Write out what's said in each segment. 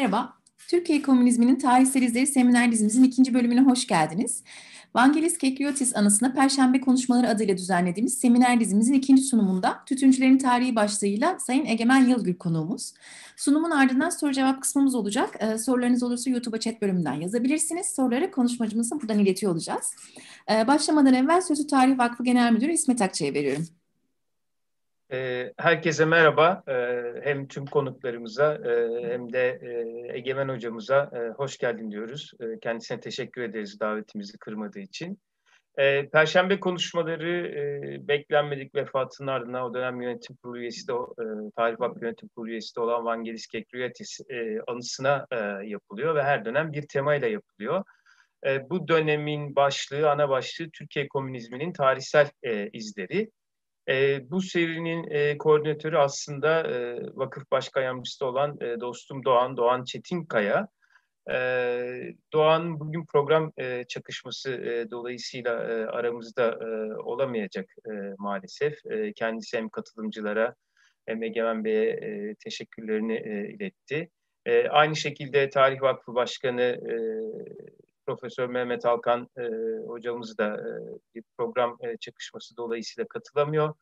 merhaba. Türkiye Komünizminin Tarihsel İzleri Seminer dizimizin ikinci bölümüne hoş geldiniz. Vangelis Kekliotis anısına Perşembe Konuşmaları adıyla düzenlediğimiz seminer dizimizin ikinci sunumunda Tütüncülerin Tarihi başlığıyla Sayın Egemen Yılgül konuğumuz. Sunumun ardından soru cevap kısmımız olacak. Ee, sorularınız olursa YouTube'a chat bölümünden yazabilirsiniz. Soruları konuşmacımıza buradan iletiyor olacağız. Ee, başlamadan evvel sözü Tarih Vakfı Genel Müdürü İsmet Akçay'a veriyorum. Ee, herkese merhaba. Ee, hem tüm konuklarımıza e, hem de e, Egemen hocamıza e, hoş geldin diyoruz. Kendisine teşekkür ederiz davetimizi kırmadığı için. Perşembe konuşmaları beklenmedik vefatının ardından o dönem yönetim kurulu üyesi de, Tarih Vakfı Yönetim Kurulu üyesi de olan Vangelis Kekriyatis anısına yapılıyor ve her dönem bir temayla yapılıyor. Bu dönemin başlığı, ana başlığı Türkiye Komünizminin tarihsel izleri. E, bu serinin e, koordinatörü aslında e, vakıf başkan yardımcısı olan e, dostum Doğan, Doğan Çetinkaya. E, Doğan bugün program e, çakışması e, dolayısıyla e, aramızda e, olamayacak e, maalesef. E, kendisi hem katılımcılara hem Egemen Bey'e e, teşekkürlerini e, iletti. E, aynı şekilde Tarih Vakfı Başkanı e, Profesör Mehmet Alkan e, hocamız da e, bir program e, çakışması dolayısıyla katılamıyor.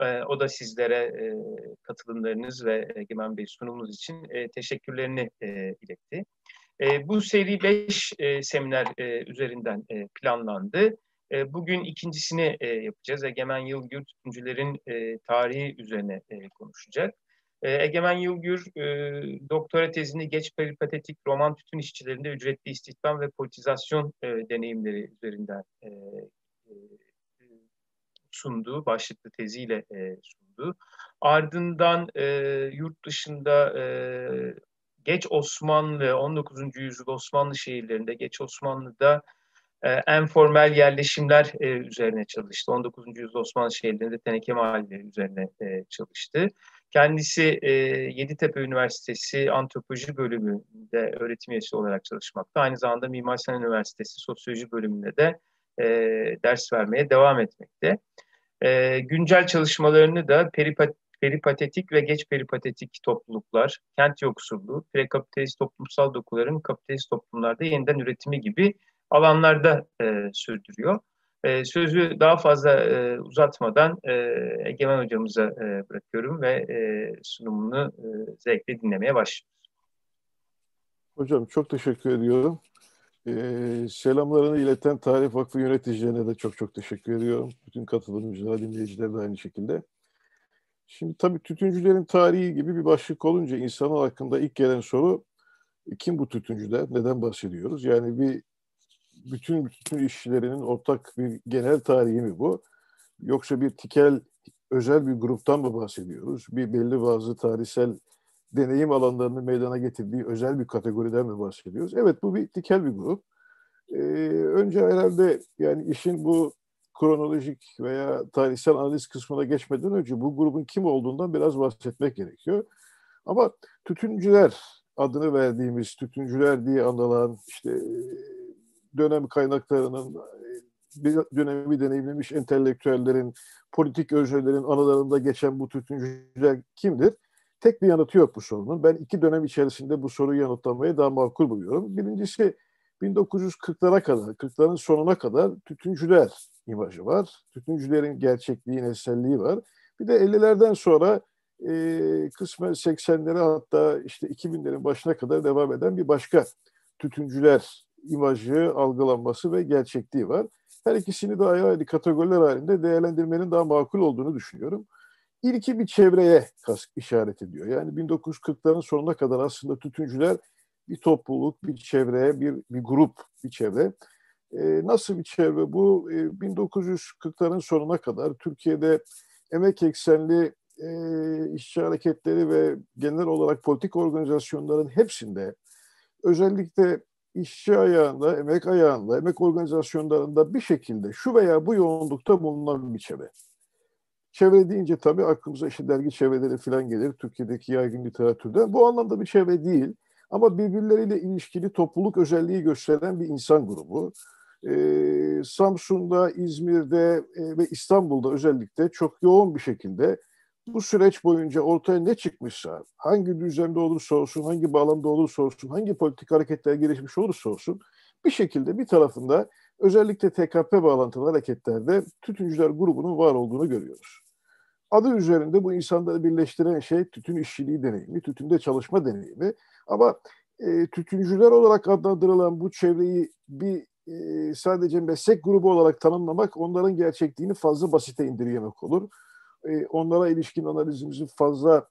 E, o da sizlere e, katılımlarınız ve Egemen Bey sunumunuz için e, teşekkürlerini e, iletti. E, bu seri 5 e, seminer e, üzerinden e, planlandı. E, bugün ikincisini e, yapacağız. Egemen Yılgür Tütüncülerin e, tarihi üzerine e, konuşacak. E, Egemen Yılgür e, doktora tezini geç peripatetik roman tütün işçilerinde ücretli istihdam ve politizasyon e, deneyimleri üzerinden e, e, sundu, başlıklı teziyle e, sundu. Ardından yurt dışında geç Osmanlı, 19. yüzyıl Osmanlı şehirlerinde, geç Osmanlı'da e, en formel yerleşimler üzerine çalıştı. 19. yüzyıl Osmanlı şehirlerinde teneke mahalleleri üzerine çalıştı. Kendisi e, Yeditepe Üniversitesi Antropoloji bölümünde öğretim üyesi olarak çalışmakta. Aynı zamanda Mimar Sinan Üniversitesi Sosyoloji bölümünde de e, ders vermeye devam etmekte. E, güncel çalışmalarını da peripat peripatetik ve geç peripatetik topluluklar, kent yoksulluğu, prekapitalist toplumsal dokuların kapitalist toplumlarda yeniden üretimi gibi alanlarda e, sürdürüyor. E, sözü daha fazla e, uzatmadan e, Egemen hocamıza e, bırakıyorum ve e, sunumunu e, zevkle dinlemeye başlıyoruz. Hocam çok teşekkür ediyorum. Ee, selamlarını ileten Tarih Vakfı yöneticilerine de çok çok teşekkür ediyorum. Bütün katılımcılara, dinleyicilere de aynı şekilde. Şimdi tabii tütüncülerin tarihi gibi bir başlık olunca insanın hakkında ilk gelen soru kim bu tütüncüler, neden bahsediyoruz? Yani bir bütün bütün işçilerinin ortak bir genel tarihi mi bu? Yoksa bir tikel özel bir gruptan mı bahsediyoruz? Bir belli bazı tarihsel deneyim alanlarını meydana getirdiği özel bir kategoriden mi bahsediyoruz? Evet bu bir tikel bir grup. Ee, önce herhalde yani işin bu kronolojik veya tarihsel analiz kısmına geçmeden önce bu grubun kim olduğundan biraz bahsetmek gerekiyor. Ama tütüncüler adını verdiğimiz tütüncüler diye anılan işte dönem kaynaklarının bir dönemi deneyimlemiş entelektüellerin, politik özürlerin anılarında geçen bu tütüncüler kimdir? Tek bir yanıtı yok bu sorunun. Ben iki dönem içerisinde bu soruyu yanıtlamayı daha makul buluyorum. Birincisi 1940'lara kadar, 40'ların sonuna kadar tütüncüler imajı var. Tütüncülerin gerçekliği, neselliği var. Bir de 50'lerden sonra e, kısmen 80'lere hatta işte 2000'lerin başına kadar devam eden bir başka tütüncüler imajı, algılanması ve gerçekliği var. Her ikisini de ayrı kategoriler halinde değerlendirmenin daha makul olduğunu düşünüyorum. İlki bir çevreye işaret ediyor. Yani 1940'ların sonuna kadar aslında tütüncüler bir topluluk, bir çevre, bir, bir grup, bir çevre. E, nasıl bir çevre bu? E, 1940'ların sonuna kadar Türkiye'de emek eksenli e, işçi hareketleri ve genel olarak politik organizasyonların hepsinde özellikle işçi ayağında, emek ayağında, emek organizasyonlarında bir şekilde şu veya bu yoğunlukta bulunan bir çevre. Çevre deyince tabii aklımıza işte dergi çevreleri falan gelir Türkiye'deki yaygın literatürde. Bu anlamda bir çevre değil ama birbirleriyle ilişkili topluluk özelliği gösteren bir insan grubu. Ee, Samsun'da, İzmir'de e, ve İstanbul'da özellikle çok yoğun bir şekilde bu süreç boyunca ortaya ne çıkmışsa, hangi düzlemde olursa olsun, hangi bağlamda olursa olsun, hangi politik hareketler gelişmiş olursa olsun, bir şekilde bir tarafında özellikle TKP bağlantılı hareketlerde tütüncüler grubunun var olduğunu görüyoruz. Adı üzerinde bu insanları birleştiren şey tütün işçiliği deneyimi, tütünde çalışma deneyimi. Ama e, tütüncüler olarak adlandırılan bu çevreyi bir e, sadece meslek grubu olarak tanımlamak onların gerçekliğini fazla basite indirgemek olur. E, onlara ilişkin analizimizi fazla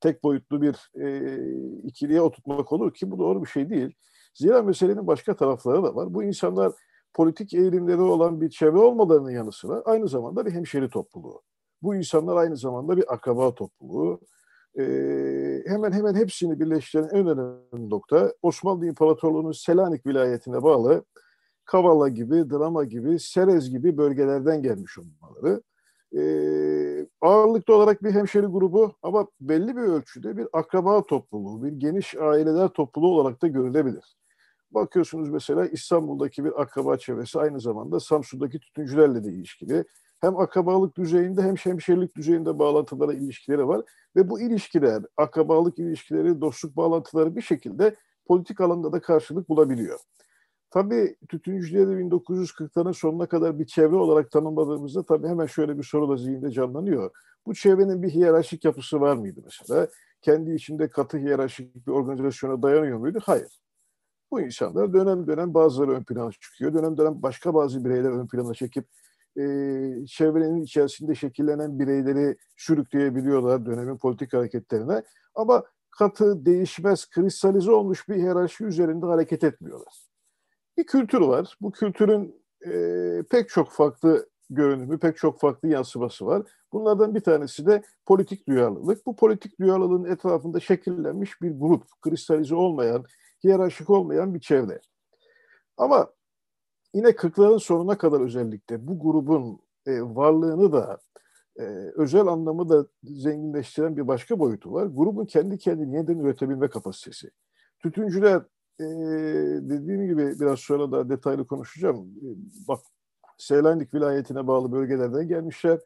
tek boyutlu bir e, ikiliye oturtmak olur ki bu doğru bir şey değil. Zira meselenin başka tarafları da var. Bu insanlar politik eğilimleri olan bir çevre olmalarının yanı sıra aynı zamanda bir hemşeri topluluğu. Bu insanlar aynı zamanda bir akraba topluluğu. Ee, hemen hemen hepsini birleştiren en önemli nokta Osmanlı İmparatorluğu'nun Selanik vilayetine bağlı Kavala gibi, Drama gibi, Serez gibi bölgelerden gelmiş olmaları. Ee, ağırlıklı olarak bir hemşeri grubu ama belli bir ölçüde bir akraba topluluğu, bir geniş aileler topluluğu olarak da görülebilir. Bakıyorsunuz mesela İstanbul'daki bir akraba çevresi aynı zamanda Samsun'daki tütüncülerle de ilişkili hem akrabalık düzeyinde hem hemşerilik düzeyinde bağlantılara ilişkileri var. Ve bu ilişkiler, akrabalık ilişkileri, dostluk bağlantıları bir şekilde politik alanda da karşılık bulabiliyor. Tabii tütüncüleri 1940'ların sonuna kadar bir çevre olarak tanımladığımızda tabii hemen şöyle bir soru da zihinde canlanıyor. Bu çevrenin bir hiyerarşik yapısı var mıydı mesela? Kendi içinde katı hiyerarşik bir organizasyona dayanıyor muydu? Hayır. Bu insanlar dönem dönem bazıları ön plana çıkıyor. Dönem dönem başka bazı bireyler ön plana çekip e, çevrenin içerisinde şekillenen bireyleri sürükleyebiliyorlar dönemin politik hareketlerine. Ama katı, değişmez, kristalize olmuş bir hiyerarşi üzerinde hareket etmiyorlar. Bir kültür var. Bu kültürün e, pek çok farklı görünümü, pek çok farklı yansıması var. Bunlardan bir tanesi de politik duyarlılık. Bu politik duyarlılığın etrafında şekillenmiş bir grup, kristalize olmayan, hiyerarşik olmayan bir çevre. Ama yine 40'ların sonuna kadar özellikle bu grubun e, varlığını da e, özel anlamı da zenginleştiren bir başka boyutu var. Grubun kendi kendini yeniden üretebilme kapasitesi. Tütüncüler e, dediğim gibi biraz sonra da detaylı konuşacağım. E, bak Selanik vilayetine bağlı bölgelerden gelmişler.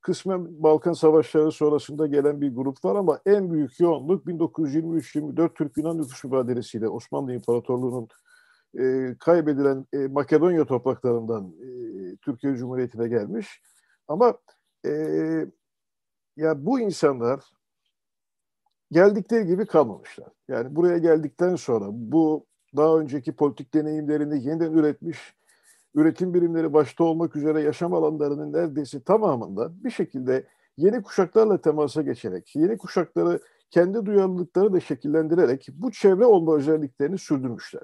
Kısmen Balkan Savaşları sonrasında gelen bir grup var ama en büyük yoğunluk 1923-24 Türk-Yunan nüfus mübadelesiyle Osmanlı İmparatorluğu'nun e, kaybedilen e, Makedonya topraklarından e, Türkiye Cumhuriyeti'ne gelmiş. Ama e, ya bu insanlar geldikleri gibi kalmamışlar. Yani buraya geldikten sonra bu daha önceki politik deneyimlerini yeniden üretmiş, üretim birimleri başta olmak üzere yaşam alanlarının neredeyse tamamında bir şekilde yeni kuşaklarla temasa geçerek, yeni kuşakları kendi duyarlılıkları da şekillendirerek bu çevre olma özelliklerini sürdürmüşler.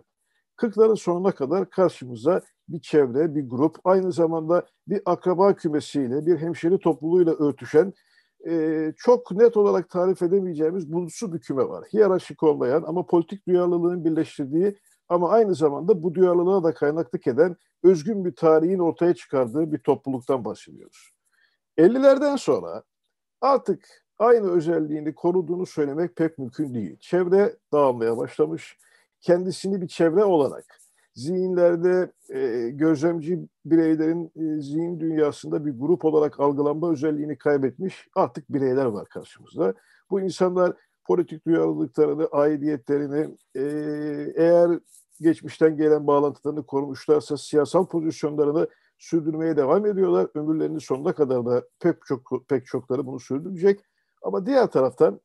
40'ların sonuna kadar karşımıza bir çevre, bir grup, aynı zamanda bir akraba kümesiyle, bir hemşeri topluluğuyla örtüşen e, çok net olarak tarif edemeyeceğimiz bulutsu bir küme var. Hiyerarşik olmayan ama politik duyarlılığın birleştirdiği ama aynı zamanda bu duyarlılığa da kaynaklık eden özgün bir tarihin ortaya çıkardığı bir topluluktan bahsediyoruz. 50'lerden sonra artık aynı özelliğini koruduğunu söylemek pek mümkün değil. Çevre dağılmaya başlamış kendisini bir çevre olarak zihinlerde e, gözlemci bireylerin e, zihin dünyasında bir grup olarak algılanma özelliğini kaybetmiş artık bireyler var karşımızda. Bu insanlar politik duyarlılıklarını, aidiyetlerini e, eğer geçmişten gelen bağlantılarını korumuşlarsa siyasal pozisyonlarını sürdürmeye devam ediyorlar. Ömürlerinin sonuna kadar da pek çok pek çokları bunu sürdürecek. Ama diğer taraftan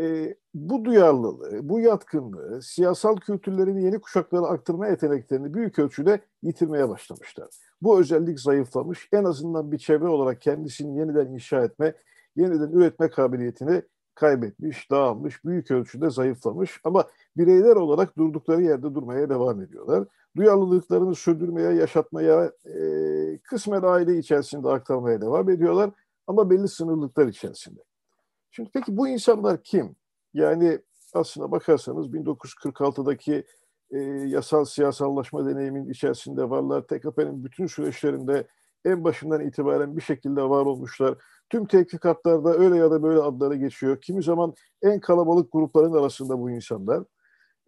e, bu duyarlılığı, bu yatkınlığı, siyasal kültürlerini yeni kuşaklara aktarma yeteneklerini büyük ölçüde yitirmeye başlamışlar. Bu özellik zayıflamış. En azından bir çevre olarak kendisini yeniden inşa etme, yeniden üretme kabiliyetini kaybetmiş, dağılmış, büyük ölçüde zayıflamış ama bireyler olarak durdukları yerde durmaya devam ediyorlar. Duyarlılıklarını sürdürmeye, yaşatmaya, e, kısmen aile içerisinde aktarmaya devam ediyorlar ama belli sınırlıklar içerisinde. Şimdi peki bu insanlar kim? Yani aslına bakarsanız 1946'daki e, yasal siyasallaşma deneyimin içerisinde varlar. TKP'nin bütün süreçlerinde en başından itibaren bir şekilde var olmuşlar. Tüm tetkikatlarda öyle ya da böyle adları geçiyor. Kimi zaman en kalabalık grupların arasında bu insanlar.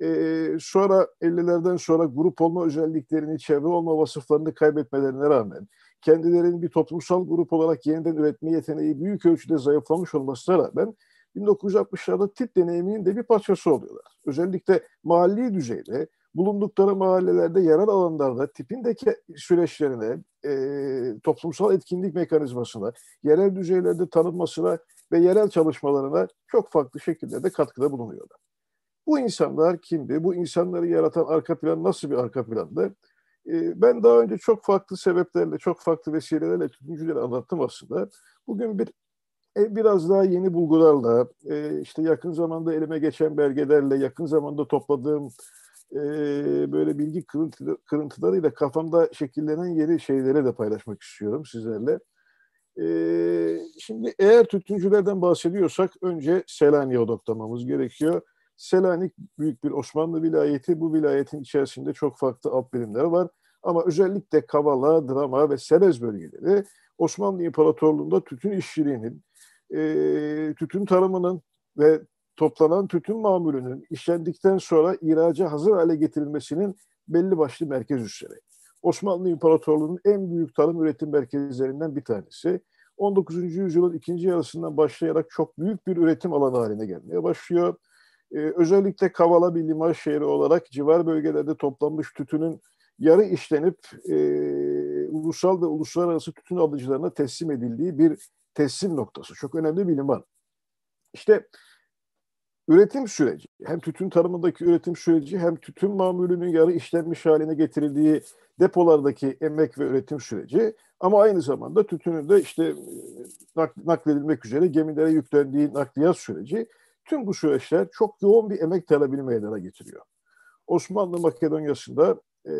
Ee, sonra 50'lerden sonra grup olma özelliklerini, çevre olma vasıflarını kaybetmelerine rağmen kendilerinin bir toplumsal grup olarak yeniden üretme yeteneği büyük ölçüde zayıflamış olmasına rağmen 1960'larda tip deneyiminin de bir parçası oluyorlar. Özellikle mahalli düzeyde bulundukları mahallelerde yerel alanlarda tipindeki süreçlerine, e, toplumsal etkinlik mekanizmasına, yerel düzeylerde tanınmasına ve yerel çalışmalarına çok farklı şekillerde katkıda bulunuyorlar. Bu insanlar kimdi? Bu insanları yaratan arka plan nasıl bir arka plandı? E, ben daha önce çok farklı sebeplerle, çok farklı vesilelerle tütüncüleri anlattım aslında. Bugün bir e, biraz daha yeni bulgularla, e, işte yakın zamanda elime geçen belgelerle, yakın zamanda topladığım e, böyle bilgi kırıntı, kırıntılarıyla kafamda şekillenen yeni şeyleri de paylaşmak istiyorum sizlerle. Şimdi eğer tütüncülerden bahsediyorsak önce Selanik'e odaklamamız gerekiyor. Selanik büyük bir Osmanlı vilayeti. Bu vilayetin içerisinde çok farklı alt birimler var. Ama özellikle Kavala, Drama ve Serez bölgeleri Osmanlı İmparatorluğu'nda tütün işçiliğinin, e, tütün tarımının ve toplanan tütün mamulünün işlendikten sonra ihraca hazır hale getirilmesinin belli başlı merkez üsleri. Osmanlı İmparatorluğu'nun en büyük tarım üretim merkezlerinden bir tanesi. 19. yüzyılın ikinci yarısından başlayarak çok büyük bir üretim alanı haline gelmeye başlıyor. Ee, özellikle Kavala bir liman şehri olarak civar bölgelerde toplanmış tütünün yarı işlenip e, ulusal ve uluslararası tütün alıcılarına teslim edildiği bir teslim noktası. Çok önemli bir liman. İşte üretim süreci, hem tütün tarımındaki üretim süreci hem tütün mamulünün yarı işlenmiş haline getirildiği depolardaki emek ve üretim süreci ama aynı zamanda tütünün de işte e, nakledilmek üzere gemilere yüklendiği nakliyat süreci tüm bu süreçler çok yoğun bir emek talebini meydana getiriyor. Osmanlı Makedonya'sında e,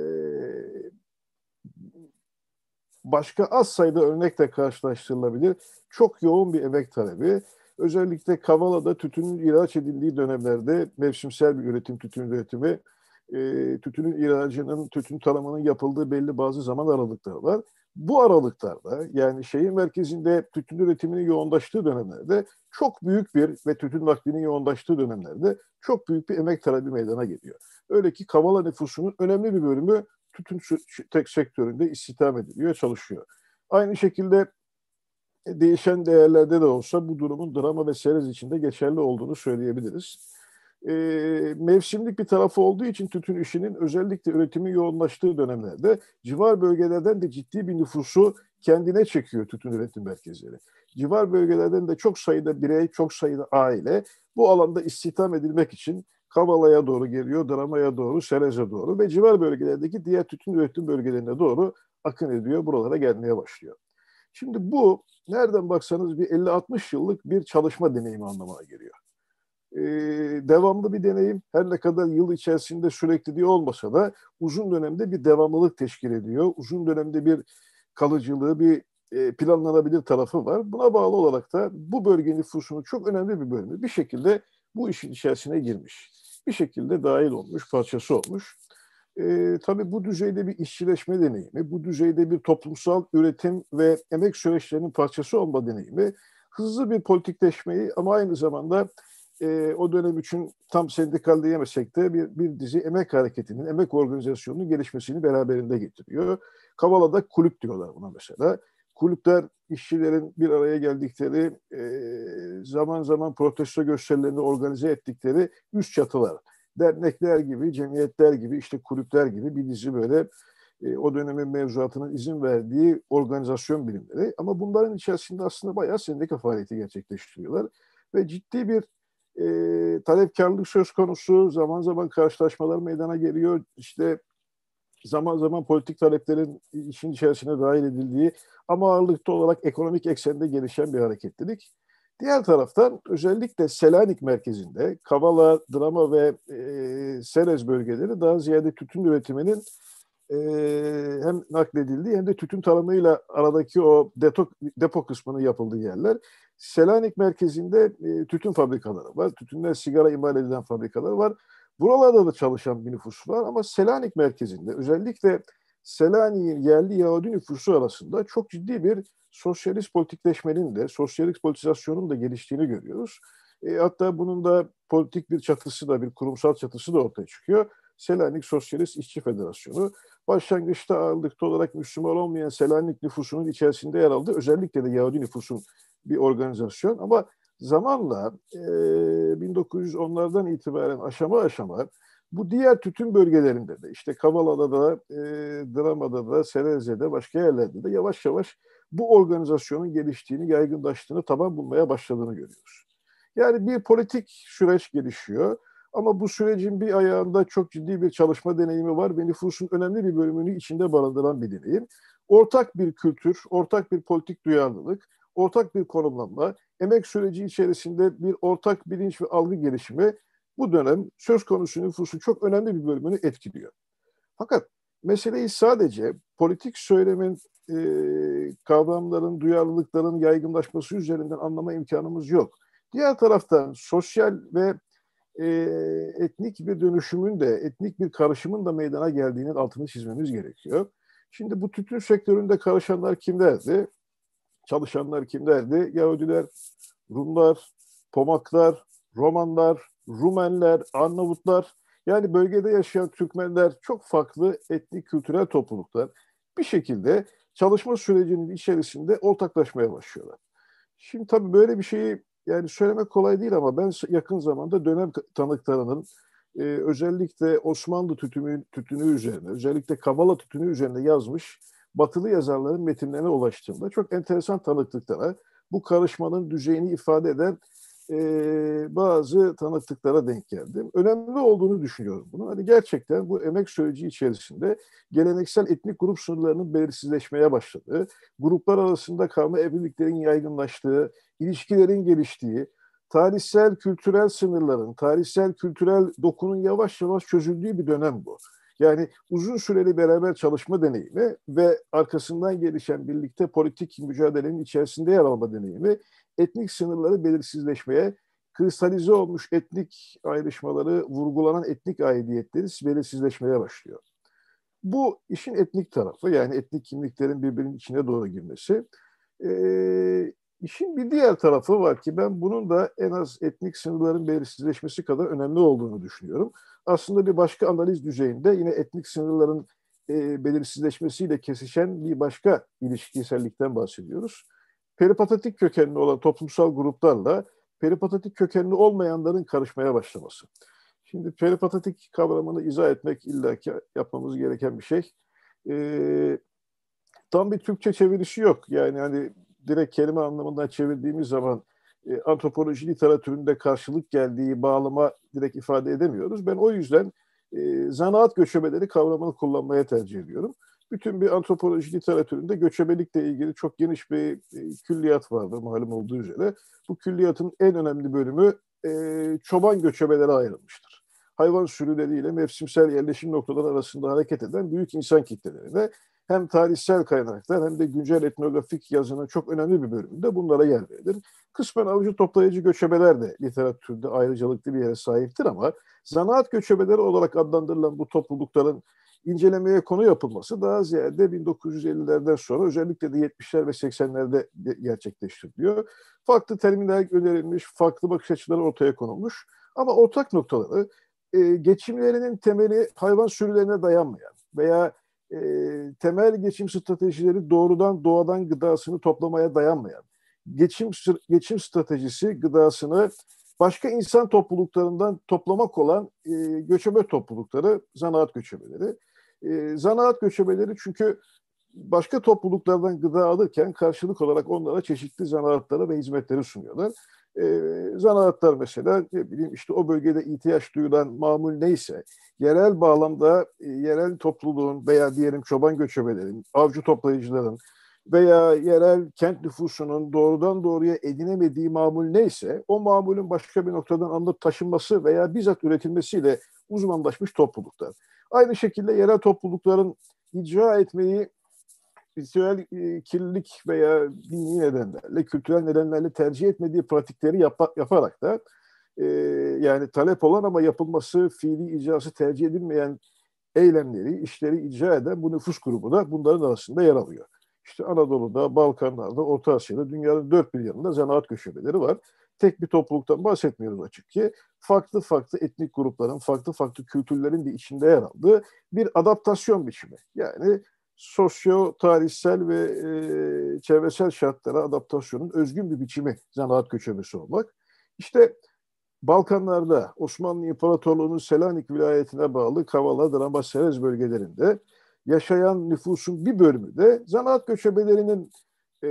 başka az sayıda örnekle karşılaştırılabilir çok yoğun bir emek talebi Özellikle Kavala'da tütünün ihraç edildiği dönemlerde mevsimsel bir üretim, tütün üretimi, e, tütünün ihracının, tütün tarımının yapıldığı belli bazı zaman aralıkları var. Bu aralıklarda yani şehir merkezinde tütün üretiminin yoğunlaştığı dönemlerde çok büyük bir ve tütün naklinin yoğunlaştığı dönemlerde çok büyük bir emek talebi meydana geliyor. Öyle ki Kavala nüfusunun önemli bir bölümü tütün tek sektöründe istihdam ediliyor, çalışıyor. Aynı şekilde değişen değerlerde de olsa bu durumun drama ve serez içinde geçerli olduğunu söyleyebiliriz. E, mevsimlik bir tarafı olduğu için tütün işinin özellikle üretimi yoğunlaştığı dönemlerde civar bölgelerden de ciddi bir nüfusu kendine çekiyor tütün üretim merkezleri. Civar bölgelerden de çok sayıda birey, çok sayıda aile bu alanda istihdam edilmek için Kavala'ya doğru geliyor, Drama'ya doğru, Serez'e doğru ve civar bölgelerdeki diğer tütün üretim bölgelerine doğru akın ediyor, buralara gelmeye başlıyor. Şimdi bu nereden baksanız bir 50-60 yıllık bir çalışma deneyimi anlamına geliyor. Ee, devamlı bir deneyim. Her ne kadar yıl içerisinde sürekli diye olmasa da uzun dönemde bir devamlılık teşkil ediyor. Uzun dönemde bir kalıcılığı, bir e, planlanabilir tarafı var. Buna bağlı olarak da bu bölge nüfusunun çok önemli bir bölümü bir şekilde bu işin içerisine girmiş. Bir şekilde dahil olmuş, parçası olmuş. E, tabii bu düzeyde bir işçileşme deneyimi, bu düzeyde bir toplumsal üretim ve emek süreçlerinin parçası olma deneyimi, hızlı bir politikleşmeyi ama aynı zamanda e, o dönem için tam sendikal diyemesek de bir, bir dizi emek hareketinin, emek organizasyonunun gelişmesini beraberinde getiriyor. Kavala'da kulüp diyorlar buna mesela. Kulüpler işçilerin bir araya geldikleri, e, zaman zaman protesto gösterilerini organize ettikleri üst çatılar dernekler gibi, cemiyetler gibi, işte kulüpler gibi bir dizi böyle e, o dönemin mevzuatının izin verdiği organizasyon bilimleri. Ama bunların içerisinde aslında bayağı sendika faaliyeti gerçekleştiriyorlar. Ve ciddi bir e, talepkarlık söz konusu, zaman zaman karşılaşmalar meydana geliyor. İşte zaman zaman politik taleplerin işin içerisine dahil edildiği ama ağırlıklı olarak ekonomik eksende gelişen bir hareketlilik. Diğer taraftan özellikle Selanik merkezinde Kavala, Drama ve e, Serez bölgeleri daha ziyade tütün üretiminin e, hem nakledildiği hem de tütün tarımıyla aradaki o depo, depo kısmının yapıldığı yerler. Selanik merkezinde e, tütün fabrikaları var. Tütünler sigara imal edilen fabrikalar var. Buralarda da çalışan bir nüfus var ama Selanik merkezinde özellikle Selanik'in yerli Yahudi nüfusu arasında çok ciddi bir sosyalist politikleşmenin de, sosyalist politizasyonun da geliştiğini görüyoruz. E, hatta bunun da politik bir çatısı da, bir kurumsal çatısı da ortaya çıkıyor. Selanik Sosyalist İşçi Federasyonu başlangıçta ağırlıklı olarak Müslüman olmayan Selanik nüfusunun içerisinde yer aldı. Özellikle de Yahudi nüfusun bir organizasyon ama zamanla e, 1910'lardan itibaren aşama aşama bu diğer tütün bölgelerinde de işte Kavala'da da, e, Drama'da da, Sereze'de, başka yerlerde de yavaş yavaş bu organizasyonun geliştiğini, yaygınlaştığını, taban bulmaya başladığını görüyoruz. Yani bir politik süreç gelişiyor ama bu sürecin bir ayağında çok ciddi bir çalışma deneyimi var ve nüfusun önemli bir bölümünü içinde barındıran bir deneyim. Ortak bir kültür, ortak bir politik duyarlılık, ortak bir konumlanma, emek süreci içerisinde bir ortak bilinç ve algı gelişimi bu dönem söz konusu nüfusun çok önemli bir bölümünü etkiliyor. Fakat meseleyi sadece politik söylemin, e, kavramların, duyarlılıkların yaygınlaşması üzerinden anlama imkanımız yok. Diğer taraftan sosyal ve e, etnik bir dönüşümün de, etnik bir karışımın da meydana geldiğinin altını çizmemiz gerekiyor. Şimdi bu tütün sektöründe karışanlar kimlerdi? Çalışanlar kimlerdi? Yahudiler, Rumlar, Pomaklar, Romanlar, Rumenler, Arnavutlar, yani bölgede yaşayan Türkmenler çok farklı etnik kültürel topluluklar bir şekilde çalışma sürecinin içerisinde ortaklaşmaya başlıyorlar. Şimdi tabii böyle bir şeyi yani söylemek kolay değil ama ben yakın zamanda dönem tanıklarının e, özellikle Osmanlı tütünü, tütünü üzerine, özellikle Kavala tütünü üzerine yazmış batılı yazarların metinlerine ulaştığımda çok enteresan tanıklıklara, bu karışmanın düzeyini ifade eden e, bazı tanıklıklara denk geldim. Önemli olduğunu düşünüyorum bunu. Hani gerçekten bu emek süreci içerisinde geleneksel etnik grup sınırlarının belirsizleşmeye başladığı, gruplar arasında karma evliliklerin yaygınlaştığı, ilişkilerin geliştiği, tarihsel kültürel sınırların, tarihsel kültürel dokunun yavaş yavaş çözüldüğü bir dönem bu. Yani uzun süreli beraber çalışma deneyimi ve arkasından gelişen birlikte politik mücadelenin içerisinde yer alma deneyimi etnik sınırları belirsizleşmeye, kristalize olmuş etnik ayrışmaları, vurgulanan etnik aidiyetleri belirsizleşmeye başlıyor. Bu işin etnik tarafı yani etnik kimliklerin birbirinin içine doğru girmesi. Ee, işin bir diğer tarafı var ki ben bunun da en az etnik sınırların belirsizleşmesi kadar önemli olduğunu düşünüyorum. Aslında bir başka analiz düzeyinde yine etnik sınırların e, belirsizleşmesiyle kesişen bir başka ilişkisellikten bahsediyoruz peripatatik kökenli olan toplumsal gruplarla peripatatik kökenli olmayanların karışmaya başlaması. Şimdi peripatatik kavramını izah etmek illaki yapmamız gereken bir şey. Ee, tam bir Türkçe çevirisi yok. Yani hani direkt kelime anlamından çevirdiğimiz zaman e, antropoloji literatüründe karşılık geldiği bağlama direkt ifade edemiyoruz. Ben o yüzden e, zanaat göçebeleri kavramını kullanmaya tercih ediyorum bütün bir antropoloji literatüründe göçebelikle ilgili çok geniş bir e, külliyat vardır malum olduğu üzere. Bu külliyatın en önemli bölümü e, çoban göçebelere ayrılmıştır. Hayvan sürüleriyle mevsimsel yerleşim noktaları arasında hareket eden büyük insan kitlelerine hem tarihsel kaynaklar hem de güncel etnografik yazının çok önemli bir bölümünde bunlara yer verilir. Kısmen avcı toplayıcı göçebeler de literatürde ayrıcalıklı bir yere sahiptir ama zanaat göçebeleri olarak adlandırılan bu toplulukların incelemeye konu yapılması daha ziyade 1950'lerden sonra özellikle de 70'ler ve 80'lerde gerçekleştiriliyor. Farklı terminler önerilmiş, farklı bakış açıları ortaya konulmuş ama ortak noktaları e, geçimlerinin temeli hayvan sürülerine dayanmayan veya e, temel geçim stratejileri doğrudan doğadan gıdasını toplamaya dayanmayan, geçim geçim stratejisi gıdasını başka insan topluluklarından toplamak olan e, göçebe toplulukları, zanaat göçebeleri. E, zanaat göçebeleri çünkü başka topluluklardan gıda alırken karşılık olarak onlara çeşitli zanaatları ve hizmetleri sunuyorlar. E, zanaatlar mesela ne bileyim işte o bölgede ihtiyaç duyulan mamul neyse yerel bağlamda e, yerel topluluğun veya diyelim çoban göçebelerin, avcı toplayıcıların veya yerel kent nüfusunun doğrudan doğruya edinemediği mamul neyse o mamulün başka bir noktadan alınıp taşınması veya bizzat üretilmesiyle uzmanlaşmış topluluklar. Aynı şekilde yerel toplulukların icra etmeyi ritüel e, kirlilik veya dini nedenlerle, kültürel nedenlerle tercih etmediği pratikleri yap yaparak da e, yani talep olan ama yapılması fiili icrası tercih edilmeyen eylemleri, işleri icra eden bu nüfus grubu da bunların arasında yer alıyor. İşte Anadolu'da, Balkanlar'da, Orta Asya'da dünyanın dört bir yanında zanaat köşebeleri var. Tek bir topluluktan bahsetmiyoruz açık ki. Farklı farklı etnik grupların, farklı farklı kültürlerin de içinde yer aldığı bir adaptasyon biçimi. Yani sosyo, tarihsel ve e, çevresel şartlara adaptasyonun özgün bir biçimi zanaat köçebesi olmak. İşte Balkanlarda Osmanlı İmparatorluğu'nun Selanik vilayetine bağlı Kavala, Drama, Serez bölgelerinde yaşayan nüfusun bir bölümü de zanaat göçebelerinin e,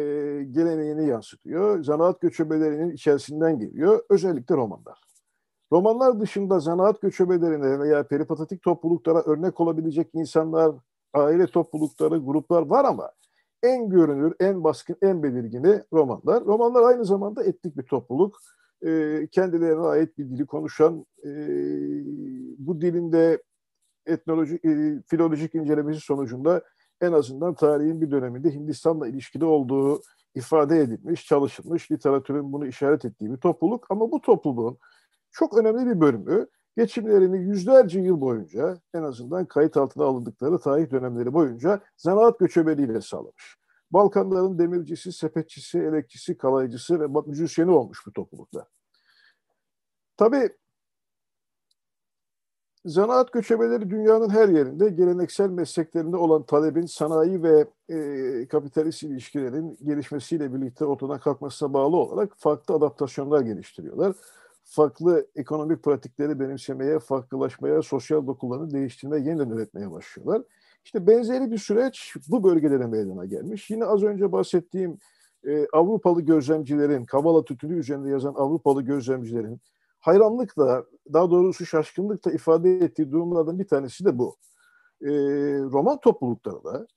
geleneğini yansıtıyor. Zanaat göçebelerinin içerisinden geliyor. Özellikle romanlar. Romanlar dışında zanaat göçebelerine veya peripatetik topluluklara örnek olabilecek insanlar, aile toplulukları, gruplar var ama en görünür, en baskın, en belirgini romanlar. Romanlar aynı zamanda etnik bir topluluk. E, kendilerine ait bir dili konuşan, e, bu dilinde etnoloji, e, filolojik incelemesi sonucunda en azından tarihin bir döneminde Hindistan'la ilişkili olduğu ifade edilmiş, çalışılmış, literatürün bunu işaret ettiği bir topluluk. Ama bu topluluğun çok önemli bir bölümü geçimlerini yüzlerce yıl boyunca en azından kayıt altına alındıkları tarih dönemleri boyunca zanaat göçebeliğiyle sağlamış. Balkanların demircisi, sepetçisi, elekçisi, kalaycısı ve müzisyeni olmuş bu topluluklar. Tabii Zanaat göçebeleri dünyanın her yerinde geleneksel mesleklerinde olan talebin sanayi ve e, kapitalist ilişkilerin gelişmesiyle birlikte ortadan kalkmasına bağlı olarak farklı adaptasyonlar geliştiriyorlar. Farklı ekonomik pratikleri benimsemeye, farklılaşmaya, sosyal dokularını değiştirmeye, yeniden üretmeye başlıyorlar. İşte benzeri bir süreç bu bölgelere meydana gelmiş. Yine az önce bahsettiğim e, Avrupalı gözlemcilerin, Kavala tütünü üzerinde yazan Avrupalı gözlemcilerin hayranlıkla, daha doğrusu şaşkınlıkla ifade ettiği durumlardan bir tanesi de bu. E, roman toplulukları da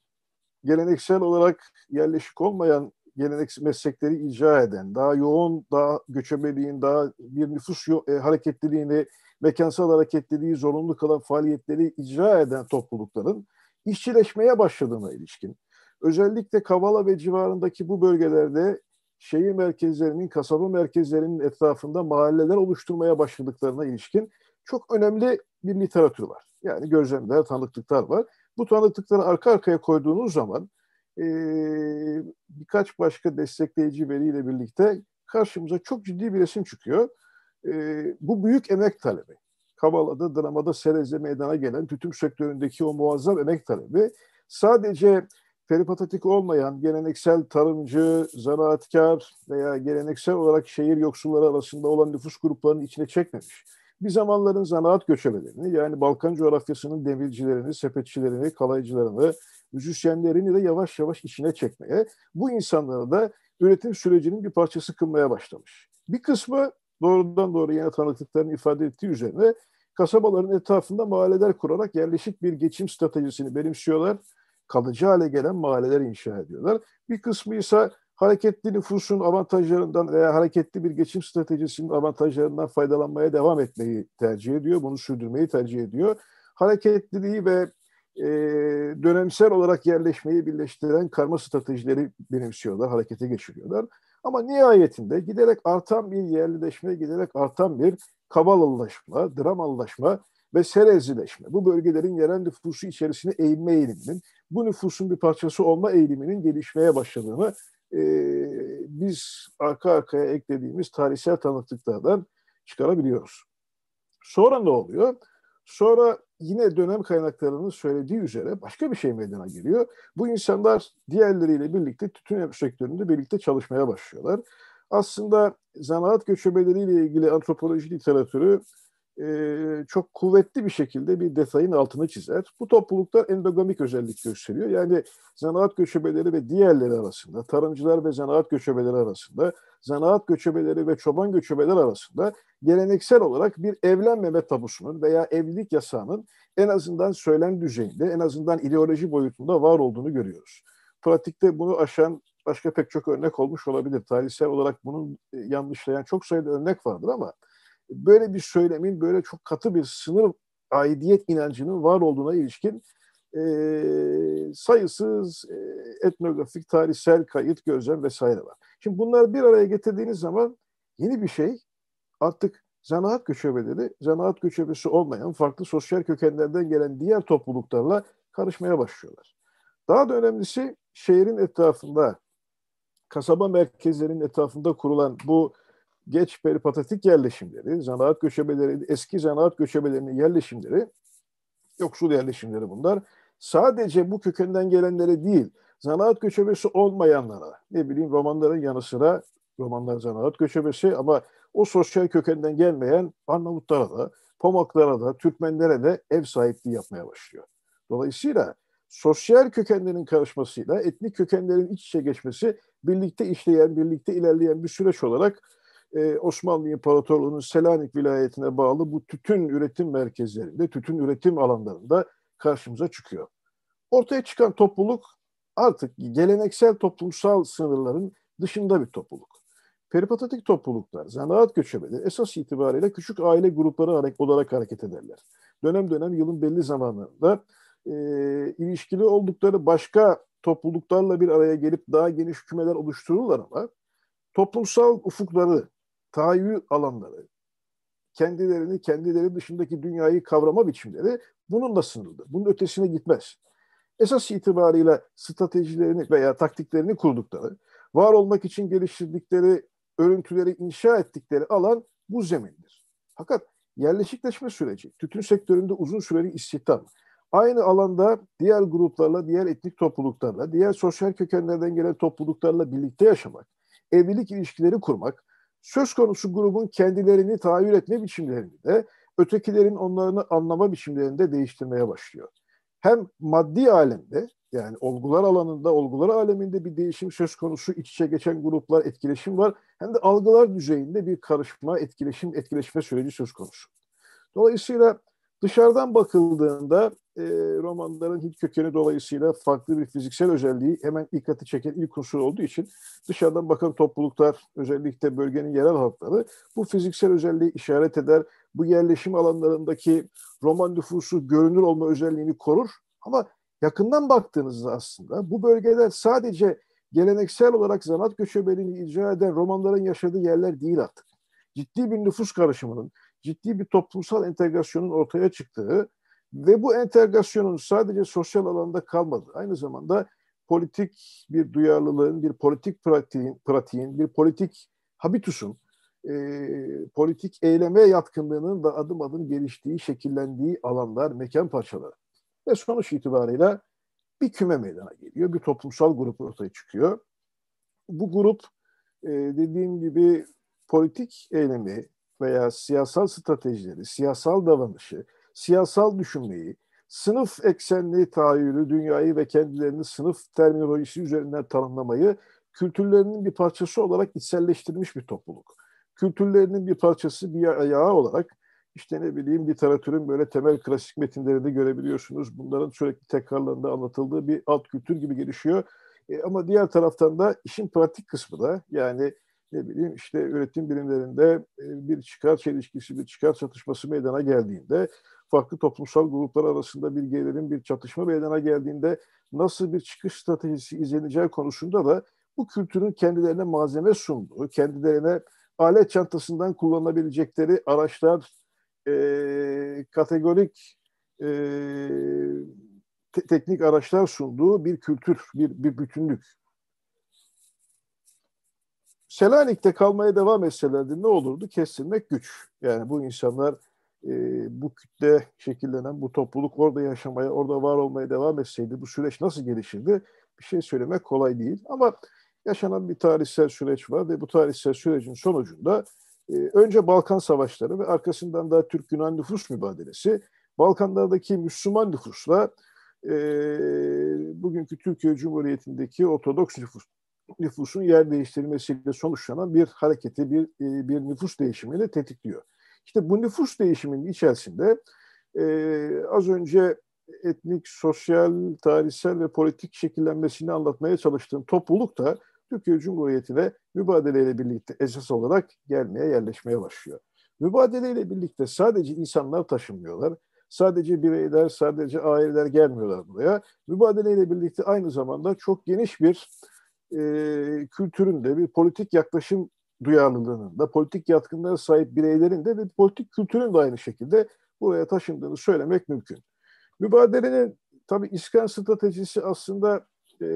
geleneksel olarak yerleşik olmayan geleneksel meslekleri icra eden, daha yoğun, daha göçebeliğin, daha bir nüfus e, hareketliliğini, mekansal hareketliliği zorunlu kılan faaliyetleri icra eden toplulukların işçileşmeye başladığına ilişkin, özellikle Kavala ve civarındaki bu bölgelerde şehir merkezlerinin, kasaba merkezlerinin etrafında mahalleler oluşturmaya başladıklarına ilişkin çok önemli bir literatür var. Yani gözlemler, tanıklıklar var. Bu tanıklıkları arka arkaya koyduğunuz zaman e, birkaç başka destekleyici veriyle birlikte karşımıza çok ciddi bir resim çıkıyor. E, bu büyük emek talebi. Kavala'da, dramada, Serez'de meydana gelen tütüm sektöründeki o muazzam emek talebi sadece peripatetik olmayan geleneksel tarımcı, zanaatkar veya geleneksel olarak şehir yoksulları arasında olan nüfus gruplarının içine çekmemiş. Bir zamanların zanaat göçebelerini yani Balkan coğrafyasının demircilerini, sepetçilerini, kalaycılarını, müzisyenlerini de yavaş yavaş içine çekmeye, bu insanları da üretim sürecinin bir parçası kılmaya başlamış. Bir kısmı doğrudan doğruya tanıklıklarını ifade ettiği üzerine kasabaların etrafında mahalleler kurarak yerleşik bir geçim stratejisini benimsiyorlar kalıcı hale gelen mahalleler inşa ediyorlar. Bir kısmı ise hareketli nüfusun avantajlarından veya hareketli bir geçim stratejisinin avantajlarından faydalanmaya devam etmeyi tercih ediyor. Bunu sürdürmeyi tercih ediyor. Hareketliliği ve e, dönemsel olarak yerleşmeyi birleştiren karma stratejileri benimsiyorlar, harekete geçiriyorlar. Ama nihayetinde giderek artan bir yerlileşme, giderek artan bir kavalalılaşma, dramalılaşma ve serezlileşme, bu bölgelerin yerel nüfusu içerisine eğilme eğiliminin, bu nüfusun bir parçası olma eğiliminin gelişmeye başladığını e, biz arka arkaya eklediğimiz tarihsel tanıklıklardan çıkarabiliyoruz. Sonra ne oluyor? Sonra yine dönem kaynaklarının söylediği üzere başka bir şey meydana geliyor. Bu insanlar diğerleriyle birlikte tütün sektöründe birlikte çalışmaya başlıyorlar. Aslında zanaat göçebeleriyle ilgili antropoloji literatürü çok kuvvetli bir şekilde bir detayın altını çizer. Bu topluluklar endogamik özellik gösteriyor. Yani zanaat göçebeleri ve diğerleri arasında, tarımcılar ve zanaat göçebeleri arasında, zanaat göçebeleri ve çoban göçebeler arasında geleneksel olarak bir evlenmeme tabusunun veya evlilik yasağının en azından söylem düzeyinde, en azından ideoloji boyutunda var olduğunu görüyoruz. pratikte bunu aşan başka pek çok örnek olmuş olabilir. Tarihsel olarak bunun yanlışlayan çok sayıda örnek vardır ama böyle bir söylemin böyle çok katı bir sınır aidiyet inancının var olduğuna ilişkin e, sayısız e, etnografik, tarihsel kayıt, gözlem vesaire var. Şimdi bunları bir araya getirdiğiniz zaman yeni bir şey artık zanaat göçebeleri, zanaat göçebesi olmayan farklı sosyal kökenlerden gelen diğer topluluklarla karışmaya başlıyorlar. Daha da önemlisi şehrin etrafında, kasaba merkezlerinin etrafında kurulan bu geç peripatatik yerleşimleri, zanaat göçebeleri, eski zanaat göçebelerinin yerleşimleri, yoksul yerleşimleri bunlar. Sadece bu kökenden gelenlere değil, zanaat göçebesi olmayanlara, ne bileyim romanların yanı sıra, romanlar zanaat göçebesi ama o sosyal kökenden gelmeyen Arnavutlara da, Pomaklara da, Türkmenlere de ev sahipliği yapmaya başlıyor. Dolayısıyla sosyal kökenlerin karışmasıyla etnik kökenlerin iç içe geçmesi birlikte işleyen, birlikte ilerleyen bir süreç olarak e, Osmanlı İmparatorluğu'nun Selanik vilayetine bağlı bu tütün üretim merkezlerinde, tütün üretim alanlarında karşımıza çıkıyor. Ortaya çıkan topluluk artık geleneksel toplumsal sınırların dışında bir topluluk. Peripatatik topluluklar, zanaat göçebeleri esas itibariyle küçük aile grupları olarak hareket ederler. Dönem dönem yılın belli zamanlarında e, ilişkili oldukları başka topluluklarla bir araya gelip daha geniş hükümeler oluştururlar ama toplumsal ufukları, tahayyül alanları, kendilerini, kendileri dışındaki dünyayı kavrama biçimleri bununla sınırlıdır. Bunun ötesine gitmez. Esas itibarıyla stratejilerini veya taktiklerini kurdukları, var olmak için geliştirdikleri örüntüleri inşa ettikleri alan bu zemindir. Fakat yerleşikleşme süreci, tütün sektöründe uzun süreli istihdam, aynı alanda diğer gruplarla, diğer etnik topluluklarla, diğer sosyal kökenlerden gelen topluluklarla birlikte yaşamak, evlilik ilişkileri kurmak, söz konusu grubun kendilerini tahayyül etme biçimlerini de ötekilerin onlarını anlama biçimlerini de değiştirmeye başlıyor. Hem maddi alemde yani olgular alanında, olgular aleminde bir değişim söz konusu, iç içe geçen gruplar, etkileşim var. Hem de algılar düzeyinde bir karışma, etkileşim, etkileşme süreci söz konusu. Dolayısıyla dışarıdan bakıldığında e, romanların hiç kökeni dolayısıyla farklı bir fiziksel özelliği hemen dikkati çeken ilk unsur olduğu için dışarıdan bakan topluluklar, özellikle bölgenin yerel halkları bu fiziksel özelliği işaret eder. Bu yerleşim alanlarındaki roman nüfusu görünür olma özelliğini korur ama yakından baktığınızda aslında bu bölgeler sadece geleneksel olarak zanaat göçebeliğini icra eden romanların yaşadığı yerler değil artık. Ciddi bir nüfus karışımının, ciddi bir toplumsal entegrasyonun ortaya çıktığı ve bu entegrasyonun sadece sosyal alanda kalmadı. Aynı zamanda politik bir duyarlılığın, bir politik pratiğin, pratiğin bir politik habitusun, e, politik eyleme yatkınlığının da adım adım geliştiği, şekillendiği alanlar, mekan parçaları. Ve sonuç itibarıyla bir küme meydana geliyor. Bir toplumsal grup ortaya çıkıyor. Bu grup e, dediğim gibi politik eylemi veya siyasal stratejileri, siyasal davranışı, siyasal düşünmeyi, sınıf eksenli tahayyülü, dünyayı ve kendilerini sınıf terminolojisi üzerinden tanımlamayı kültürlerinin bir parçası olarak içselleştirmiş bir topluluk. Kültürlerinin bir parçası, bir ayağı olarak işte ne bileyim literatürün böyle temel klasik metinlerinde görebiliyorsunuz. Bunların sürekli tekrarlarında anlatıldığı bir alt kültür gibi gelişiyor. E, ama diğer taraftan da işin pratik kısmı da yani ne bileyim işte üretim bilimlerinde e, bir çıkar çelişkisi, bir çıkar çatışması meydana geldiğinde farklı toplumsal gruplar arasında bir gerilim, bir çatışma meydana geldiğinde nasıl bir çıkış stratejisi izleneceği konusunda da bu kültürün kendilerine malzeme sunduğu, kendilerine alet çantasından kullanılabilecekleri araçlar, e, kategorik e, te- teknik araçlar sunduğu bir kültür, bir, bir bütünlük. Selanik'te kalmaya devam etselerdi ne olurdu? Kesilmek güç. Yani bu insanlar e, bu kütle şekillenen bu topluluk orada yaşamaya, orada var olmaya devam etseydi bu süreç nasıl gelişirdi? Bir şey söylemek kolay değil. Ama yaşanan bir tarihsel süreç var ve bu tarihsel sürecin sonucunda e, önce Balkan Savaşları ve arkasından da Türk-Yunan nüfus mübadelesi Balkanlardaki Müslüman nüfusla e, bugünkü Türkiye Cumhuriyeti'ndeki Ortodoks nüfus nüfusun yer değiştirmesiyle sonuçlanan bir hareketi, bir, e, bir nüfus değişimini tetikliyor. İşte bu nüfus değişiminin içerisinde e, az önce etnik, sosyal, tarihsel ve politik şekillenmesini anlatmaya çalıştığım topluluk da Türkiye Cumhuriyeti'ne mübadeleyle birlikte esas olarak gelmeye, yerleşmeye başlıyor. Mübadeleyle birlikte sadece insanlar taşınmıyorlar. Sadece bireyler, sadece aileler gelmiyorlar buraya. Mübadeleyle birlikte aynı zamanda çok geniş bir e, kültürün de, bir politik yaklaşım duyarlılığının da, politik yatkınlığa sahip bireylerin de ve politik kültürün de aynı şekilde buraya taşındığını söylemek mümkün. Mübadelenin tabii iskan stratejisi aslında e,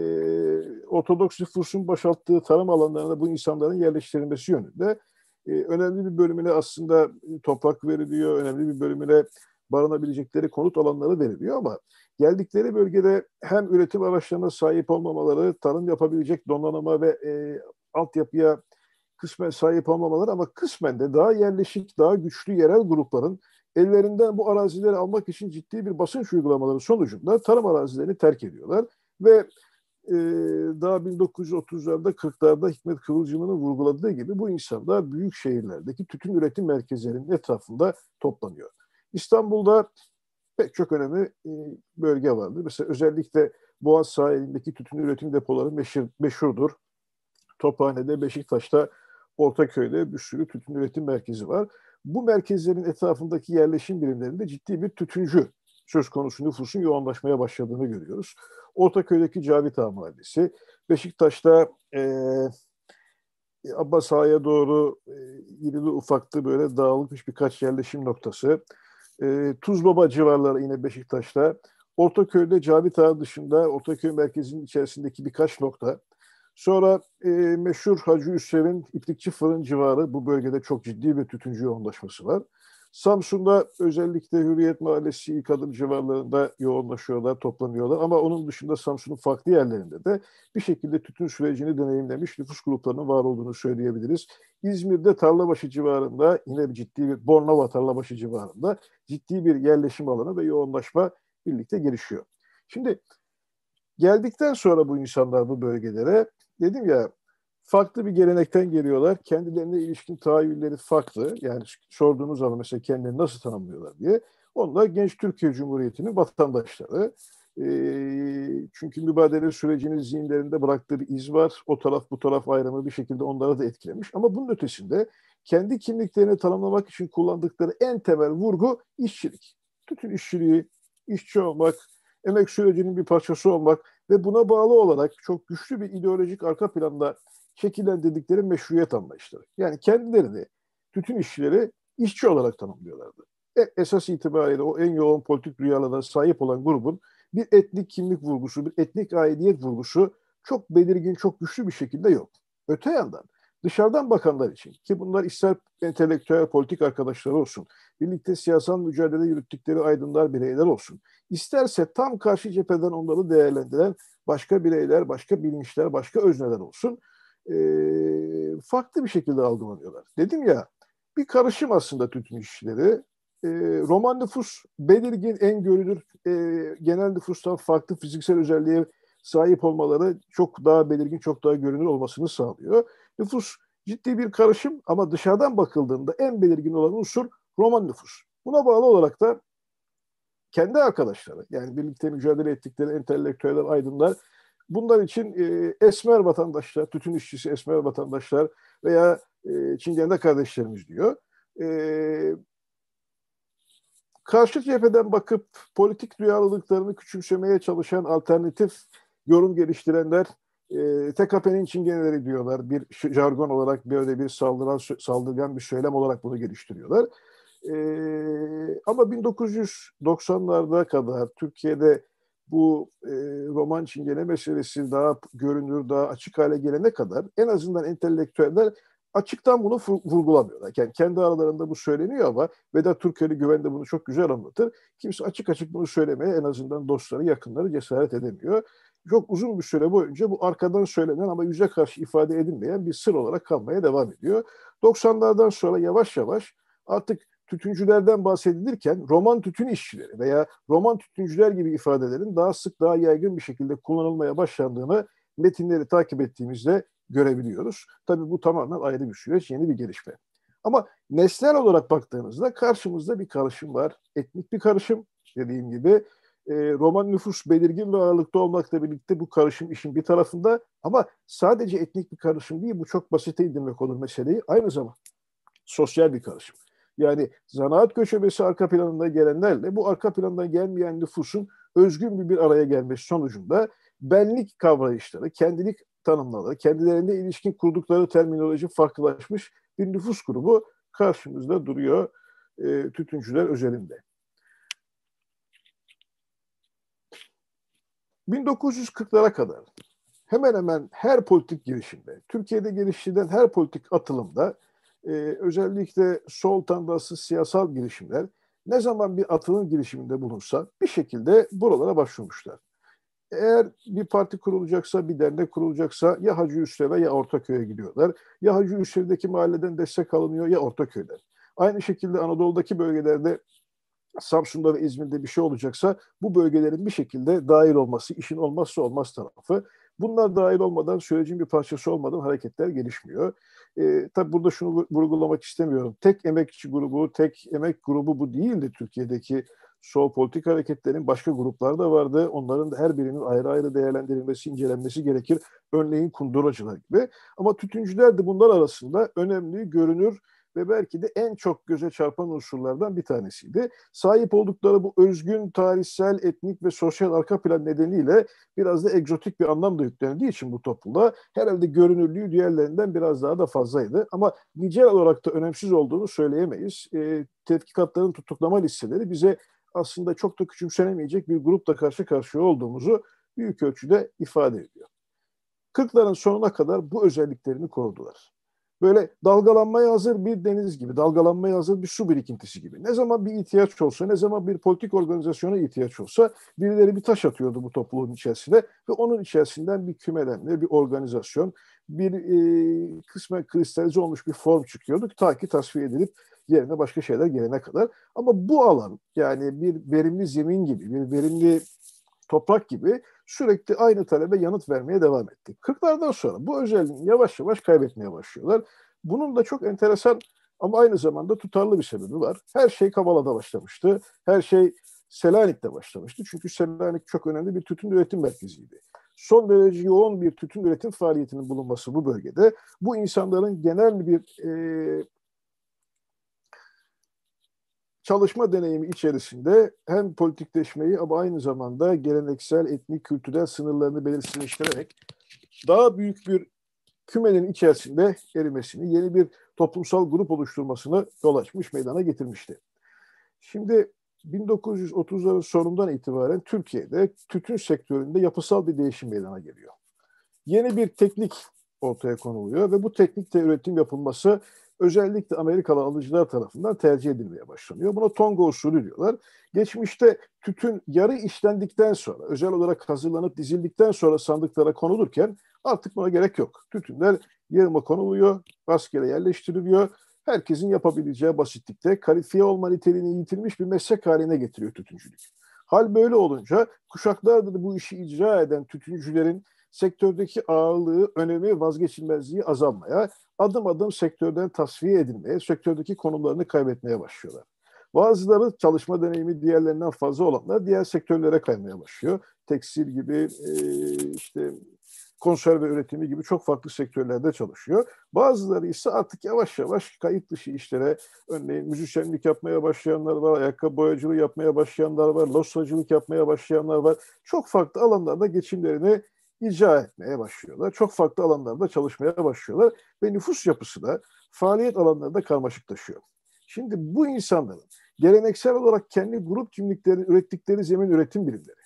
Ortodoks nüfusun boşalttığı tarım alanlarına bu insanların yerleştirilmesi yönünde. E, önemli bir bölümüne aslında toprak veriliyor, önemli bir bölümüne barınabilecekleri konut alanları veriliyor ama geldikleri bölgede hem üretim araçlarına sahip olmamaları, tarım yapabilecek donanıma ve e, altyapıya kısmen sahip olmamaları ama kısmen de daha yerleşik, daha güçlü yerel grupların ellerinden bu arazileri almak için ciddi bir basınç uygulamaları sonucunda tarım arazilerini terk ediyorlar ve e, daha 1930'larda 40'larda Hikmet Kıvılcım'ın vurguladığı gibi bu insanlar büyük şehirlerdeki tütün üretim merkezlerinin etrafında toplanıyor. İstanbul'da pek çok önemli e, bölge vardır. Mesela özellikle Boğaz sahilindeki tütün üretim depoları meşhur, meşhurdur. Tophane'de, Beşiktaş'ta, Ortaköy'de bir sürü tütün üretim merkezi var. Bu merkezlerin etrafındaki yerleşim birimlerinde ciddi bir tütüncü söz konusu nüfusun yoğunlaşmaya başladığını görüyoruz. Ortaköy'deki Cavit Ağa Mahallesi, Beşiktaş'ta e, Abbas Ağa'ya doğru e, irili ufaklı böyle dağılmış birkaç yerleşim noktası. E, Tuzbaba civarları yine Beşiktaş'ta. Ortaköy'de Cavit Ağa dışında Ortaköy merkezinin içerisindeki birkaç nokta. Sonra e, meşhur Hacı Üssev'in İplikçi Fırın civarı bu bölgede çok ciddi bir tütüncü yoğunlaşması var. Samsun'da özellikle Hürriyet Mahallesi, İlk Adım civarlarında yoğunlaşıyorlar, toplanıyorlar. Ama onun dışında Samsun'un farklı yerlerinde de bir şekilde tütün sürecini deneyimlemiş nüfus gruplarının var olduğunu söyleyebiliriz. İzmir'de Tarlabaşı civarında yine bir ciddi bir Bornova Tarlabaşı civarında ciddi bir yerleşim alanı ve yoğunlaşma birlikte gelişiyor. Şimdi geldikten sonra bu insanlar bu bölgelere dedim ya farklı bir gelenekten geliyorlar. Kendilerine ilişkin tahayyülleri farklı. Yani sorduğunuz zaman mesela kendilerini nasıl tanımlıyorlar diye. Onlar genç Türkiye Cumhuriyeti'nin vatandaşları. E, çünkü mübadele sürecinin zihinlerinde bıraktığı bir iz var. O taraf bu taraf ayrımı bir şekilde onları da etkilemiş. Ama bunun ötesinde kendi kimliklerini tanımlamak için kullandıkları en temel vurgu işçilik. Bütün işçiliği, işçi olmak, emek sürecinin bir parçası olmak ve buna bağlı olarak çok güçlü bir ideolojik arka planda şekillendirdikleri meşruiyet anlayışları. Yani kendilerini tütün işçileri işçi olarak tanımlıyorlardı. E, esas itibariyle o en yoğun politik rüyalara sahip olan grubun bir etnik kimlik vurgusu, bir etnik aidiyet vurgusu çok belirgin, çok güçlü bir şekilde yok. Öte yandan dışarıdan bakanlar için ki bunlar ister entelektüel politik arkadaşları olsun, birlikte siyasal mücadele yürüttükleri aydınlar bireyler olsun, isterse tam karşı cepheden onları değerlendiren başka bireyler, başka bilinçler, başka özneler olsun, e, farklı bir şekilde algılanıyorlar. Dedim ya bir karışım aslında tütün işçileri. E, roman nüfus belirgin, en görülür e, genel nüfustan farklı fiziksel özelliğe sahip olmaları çok daha belirgin, çok daha görünür olmasını sağlıyor. Nüfus ciddi bir karışım ama dışarıdan bakıldığında en belirgin olan unsur roman nüfus. Buna bağlı olarak da kendi arkadaşları yani birlikte mücadele ettikleri entelektüeller, aydınlar Bunlar için e, esmer vatandaşlar, tütün işçisi esmer vatandaşlar veya e, Çingene kardeşlerimiz diyor. E, karşı cepheden bakıp politik duyarlılıklarını küçümsemeye çalışan alternatif yorum geliştirenler e, TKP'nin çingeneleri diyorlar. Bir jargon olarak böyle bir saldıran, saldırgan bir söylem olarak bunu geliştiriyorlar. E, ama 1990'larda kadar Türkiye'de bu e, roman çingene meselesi daha görünür, daha açık hale gelene kadar en azından entelektüeller açıktan bunu vurgulamıyorlar. Yani kendi aralarında bu söyleniyor ama Vedat Türkeli Güven de bunu çok güzel anlatır. Kimse açık açık bunu söylemeye en azından dostları, yakınları cesaret edemiyor. Çok uzun bir süre boyunca bu arkadan söylenen ama yüze karşı ifade edilmeyen bir sır olarak kalmaya devam ediyor. 90'lardan sonra yavaş yavaş artık tütüncülerden bahsedilirken roman tütün işçileri veya roman tütüncüler gibi ifadelerin daha sık daha yaygın bir şekilde kullanılmaya başlandığını metinleri takip ettiğimizde görebiliyoruz. Tabii bu tamamen ayrı bir süreç, yeni bir gelişme. Ama nesnel olarak baktığımızda karşımızda bir karışım var. Etnik bir karışım dediğim gibi. e, Roman nüfus belirgin ve ağırlıkta olmakla birlikte bu karışım işin bir tarafında ama sadece etnik bir karışım değil bu çok basite indirmek olur meseleyi aynı zamanda sosyal bir karışım. Yani zanaat göçebesi arka planında gelenlerle bu arka plandan gelmeyen nüfusun özgün bir, bir araya gelmesi sonucunda benlik kavrayışları, kendilik tanımları, kendilerine ilişkin kurdukları terminoloji farklılaşmış bir nüfus grubu karşımızda duruyor e, tütüncüler özelinde. 1940'lara kadar hemen hemen her politik girişimde, Türkiye'de geliştirilen her politik atılımda e, özellikle sol tandansız siyasal girişimler ne zaman bir atılım girişiminde bulunsa bir şekilde buralara başvurmuşlar. Eğer bir parti kurulacaksa, bir dernek kurulacaksa ya Hacı Hüsrev'e ya Ortaköy'e gidiyorlar. Ya Hacı Hüsrev'deki mahalleden destek alınıyor ya Ortaköy'den. Aynı şekilde Anadolu'daki bölgelerde Samsun'da ve İzmir'de bir şey olacaksa bu bölgelerin bir şekilde dahil olması, işin olmazsa olmaz tarafı. Bunlar dahil olmadan, sürecin bir parçası olmadan hareketler gelişmiyor. E, tabii burada şunu vurgulamak istemiyorum. Tek emekçi grubu, tek emek grubu bu değildi Türkiye'deki sol politik hareketlerin başka gruplar da vardı. Onların her birinin ayrı ayrı değerlendirilmesi, incelenmesi gerekir. Örneğin kunduracılar gibi. Ama tütüncüler de bunlar arasında önemli, görünür ve belki de en çok göze çarpan unsurlardan bir tanesiydi. Sahip oldukları bu özgün tarihsel, etnik ve sosyal arka plan nedeniyle biraz da egzotik bir anlam da yüklendiği için bu topluluğa herhalde görünürlüğü diğerlerinden biraz daha da fazlaydı. Ama nicel olarak da önemsiz olduğunu söyleyemeyiz. E, tetkikatların tutuklama listeleri bize aslında çok da küçümsenemeyecek bir grupla karşı karşıya olduğumuzu büyük ölçüde ifade ediyor. Kırkların sonuna kadar bu özelliklerini korudular böyle dalgalanmaya hazır bir deniz gibi, dalgalanmaya hazır bir su birikintisi gibi. Ne zaman bir ihtiyaç olsa, ne zaman bir politik organizasyona ihtiyaç olsa birileri bir taş atıyordu bu topluluğun içerisine ve onun içerisinden bir kümelenme, bir organizasyon, bir e, kısmen kristalize olmuş bir form çıkıyordu ta ki tasfiye edilip yerine başka şeyler gelene kadar. Ama bu alan yani bir verimli zemin gibi, bir verimli toprak gibi sürekli aynı talebe yanıt vermeye devam etti. 40'lardan sonra bu özelliğini yavaş yavaş kaybetmeye başlıyorlar. Bunun da çok enteresan ama aynı zamanda tutarlı bir sebebi var. Her şey Kavala'da başlamıştı. Her şey Selanik'te başlamıştı. Çünkü Selanik çok önemli bir tütün üretim merkeziydi. Son derece yoğun bir tütün üretim faaliyetinin bulunması bu bölgede bu insanların genel bir e, çalışma deneyimi içerisinde hem politikleşmeyi ama aynı zamanda geleneksel, etnik, kültürel sınırlarını belirsizleştirerek daha büyük bir kümenin içerisinde erimesini, yeni bir toplumsal grup oluşturmasını yol açmış, meydana getirmişti. Şimdi 1930'ların sonundan itibaren Türkiye'de tütün sektöründe yapısal bir değişim meydana geliyor. Yeni bir teknik ortaya konuluyor ve bu teknikte üretim yapılması özellikle Amerikalı alıcılar tarafından tercih edilmeye başlanıyor. Buna Tonga usulü diyorlar. Geçmişte tütün yarı işlendikten sonra, özel olarak hazırlanıp dizildikten sonra sandıklara konulurken artık buna gerek yok. Tütünler yarıma konuluyor, rastgele yerleştiriliyor. Herkesin yapabileceği basitlikte kalifiye olma niteliğini yitirmiş bir meslek haline getiriyor tütüncülük. Hal böyle olunca kuşaklardır bu işi icra eden tütüncülerin sektördeki ağırlığı, önemi, vazgeçilmezliği azalmaya, adım adım sektörden tasfiye edilmeye, sektördeki konumlarını kaybetmeye başlıyorlar. Bazıları çalışma deneyimi diğerlerinden fazla olanlar diğer sektörlere kaymaya başlıyor. Tekstil gibi, işte konserve üretimi gibi çok farklı sektörlerde çalışıyor. Bazıları ise artık yavaş yavaş kayıt dışı işlere, örneğin müzisyenlik yapmaya başlayanlar var, ayakkabı boyacılığı yapmaya başlayanlar var, losracılık yapmaya başlayanlar var. Çok farklı alanlarda geçimlerini icra etmeye başlıyorlar. Çok farklı alanlarda çalışmaya başlıyorlar ve nüfus yapısı da faaliyet alanlarında karmaşıklaşıyor. Şimdi bu insanların geleneksel olarak kendi grup kimliklerini ürettikleri zemin üretim birimleri,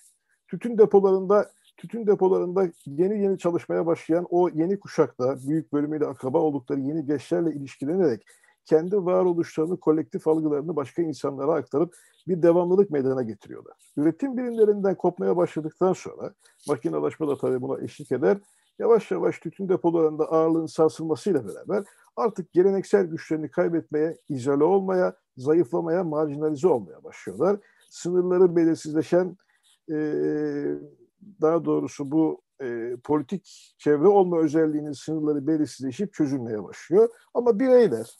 tütün depolarında tütün depolarında yeni yeni çalışmaya başlayan o yeni kuşakta büyük bölümüyle akraba oldukları yeni gençlerle ilişkilenerek kendi varoluşlarını, kolektif algılarını başka insanlara aktarıp bir devamlılık meydana getiriyorlar. Üretim birimlerinden kopmaya başladıktan sonra makinalaşma da tabii buna eşlik eder. Yavaş yavaş tütün depolarında ağırlığın sarsılmasıyla beraber artık geleneksel güçlerini kaybetmeye, izole olmaya, zayıflamaya, marjinalize olmaya başlıyorlar. Sınırları belirsizleşen, e, daha doğrusu bu e, politik çevre olma özelliğinin sınırları belirsizleşip çözülmeye başlıyor. Ama bireyler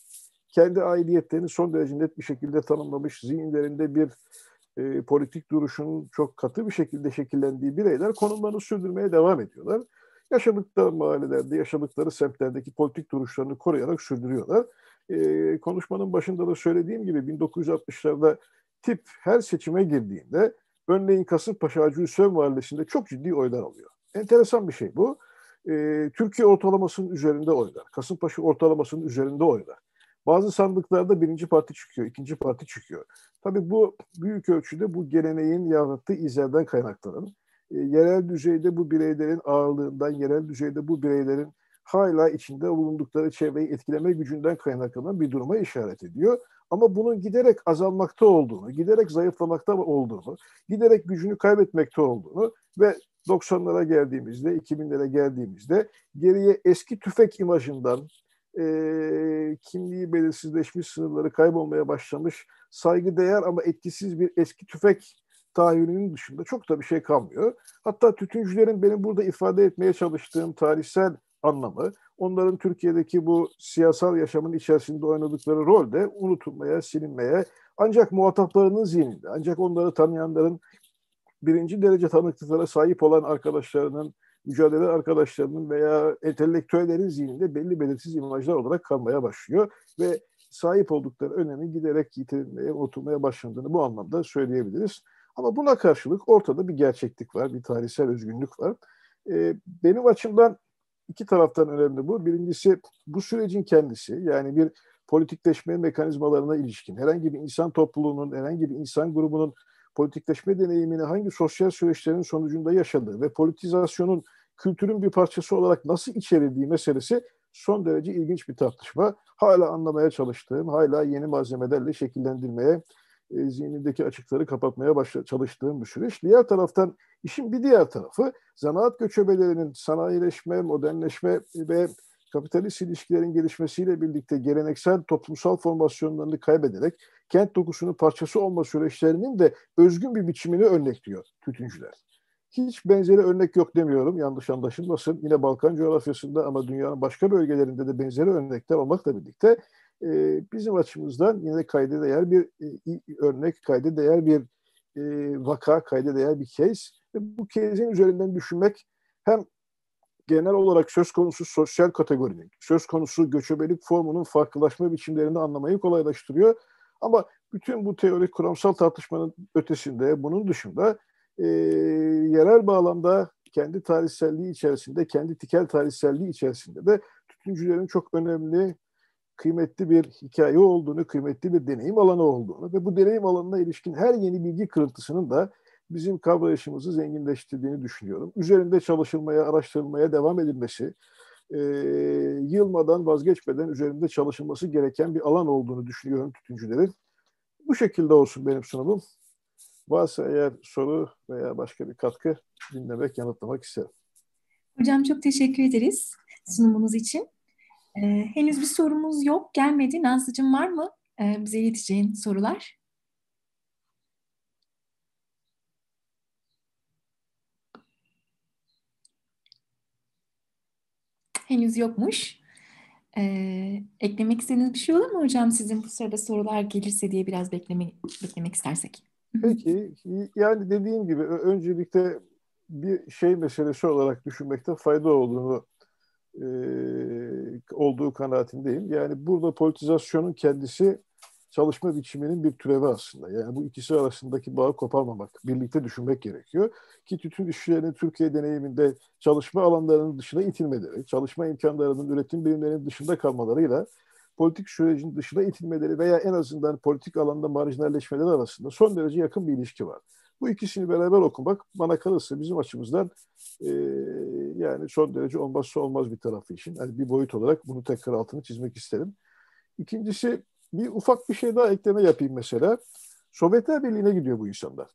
kendi aidiyetlerini son derece net bir şekilde tanımlamış, zihinlerinde bir e, politik duruşunun çok katı bir şekilde şekillendiği bireyler konumlarını sürdürmeye devam ediyorlar. Yaşadıkları mahallelerde, yaşadıkları semtlerdeki politik duruşlarını koruyarak sürdürüyorlar. E, konuşmanın başında da söylediğim gibi 1960'larda tip her seçime girdiğinde örneğin Kasımpaşa Hacı Hüseyin Mahallesi'nde çok ciddi oylar alıyor. Enteresan bir şey bu. E, Türkiye ortalamasının üzerinde oylar. Kasımpaşa ortalamasının üzerinde oylar. Bazı sandıklarda birinci parti çıkıyor, ikinci parti çıkıyor. Tabii bu büyük ölçüde bu geleneğin yarattığı izlerden kaynaklanır. E, yerel düzeyde bu bireylerin ağırlığından, yerel düzeyde bu bireylerin hala içinde bulundukları çevreyi etkileme gücünden kaynaklanan bir duruma işaret ediyor. Ama bunun giderek azalmakta olduğunu, giderek zayıflamakta olduğunu, giderek gücünü kaybetmekte olduğunu ve 90'lara geldiğimizde, 2000'lere geldiğimizde geriye eski tüfek imajından, e, kimliği belirsizleşmiş, sınırları kaybolmaya başlamış, saygı değer ama etkisiz bir eski tüfek tahayyülünün dışında çok da bir şey kalmıyor. Hatta tütüncülerin benim burada ifade etmeye çalıştığım tarihsel anlamı, onların Türkiye'deki bu siyasal yaşamın içerisinde oynadıkları rol de unutulmaya, silinmeye, ancak muhataplarının zihninde, ancak onları tanıyanların birinci derece tanıklıklara sahip olan arkadaşlarının, mücadele arkadaşlarının veya entelektüellerin zihninde belli belirsiz imajlar olarak kalmaya başlıyor ve sahip oldukları önemi giderek yitirilmeye, unutulmaya başlandığını bu anlamda söyleyebiliriz. Ama buna karşılık ortada bir gerçeklik var, bir tarihsel özgünlük var. Ee, benim açımdan iki taraftan önemli bu. Birincisi bu sürecin kendisi yani bir politikleşme mekanizmalarına ilişkin herhangi bir insan topluluğunun, herhangi bir insan grubunun politikleşme deneyimini hangi sosyal süreçlerin sonucunda yaşadığı ve politizasyonun kültürün bir parçası olarak nasıl içerildiği meselesi son derece ilginç bir tartışma. Hala anlamaya çalıştığım, hala yeni malzemelerle şekillendirmeye, e, zihnindeki açıkları kapatmaya başla, çalıştığım bir süreç. Diğer taraftan işin bir diğer tarafı zanaat göçebelerinin sanayileşme, modernleşme ve kapitalist ilişkilerin gelişmesiyle birlikte geleneksel toplumsal formasyonlarını kaybederek kent dokusunun parçası olma süreçlerinin de özgün bir biçimini örnekliyor tütüncüler. Hiç benzeri örnek yok demiyorum yanlış anlaşılmasın. Yine Balkan coğrafyasında ama dünyanın başka bölgelerinde de benzeri örnekler olmakla birlikte e, bizim açımızdan yine kayda değer bir e, örnek, kayda değer bir e, vaka, kayda değer bir case. Bu case'in üzerinden düşünmek hem genel olarak söz konusu sosyal kategorinin, söz konusu göçebelik formunun farklılaşma biçimlerini anlamayı kolaylaştırıyor. Ama bütün bu teorik kuramsal tartışmanın ötesinde, bunun dışında e, yerel bağlamda kendi tarihselliği içerisinde, kendi tikel tarihselliği içerisinde de tütüncülerin çok önemli, kıymetli bir hikaye olduğunu, kıymetli bir deneyim alanı olduğunu ve bu deneyim alanına ilişkin her yeni bilgi kırıntısının da bizim kavrayışımızı zenginleştirdiğini düşünüyorum. Üzerinde çalışılmaya, araştırılmaya devam edilmesi, e, yılmadan, vazgeçmeden üzerinde çalışılması gereken bir alan olduğunu düşünüyorum tütüncülerin. Bu şekilde olsun benim sunumum. Varsa eğer soru veya başka bir katkı dinlemek, yanıtlamak isterim. Hocam çok teşekkür ederiz sunumunuz için. Ee, henüz bir sorumuz yok, gelmedi. Nazlıcığım var mı ee, bize ileteceğin sorular? Henüz yokmuş. Ee, eklemek istediğiniz bir şey olur mu hocam sizin bu sırada sorular gelirse diye biraz bekleme, beklemek istersek? Peki yani dediğim gibi öncelikle bir şey meselesi olarak düşünmekte fayda olduğunu e, olduğu kanaatindeyim. Yani burada politizasyonun kendisi çalışma biçiminin bir türevi aslında. Yani bu ikisi arasındaki bağı koparmamak, birlikte düşünmek gerekiyor. Ki tütün işçilerinin Türkiye deneyiminde çalışma alanlarının dışına itilmeleri, çalışma imkanlarının üretim birimlerinin dışında kalmalarıyla politik sürecin dışına itilmeleri veya en azından politik alanda marjinalleşmeleri arasında son derece yakın bir ilişki var. Bu ikisini beraber okumak bana kalırsa bizim açımızdan e, yani son derece olmazsa olmaz bir tarafı için. Yani bir boyut olarak bunu tekrar altını çizmek isterim. İkincisi bir ufak bir şey daha ekleme yapayım mesela. Sovyetler Birliği'ne gidiyor bu insanlar.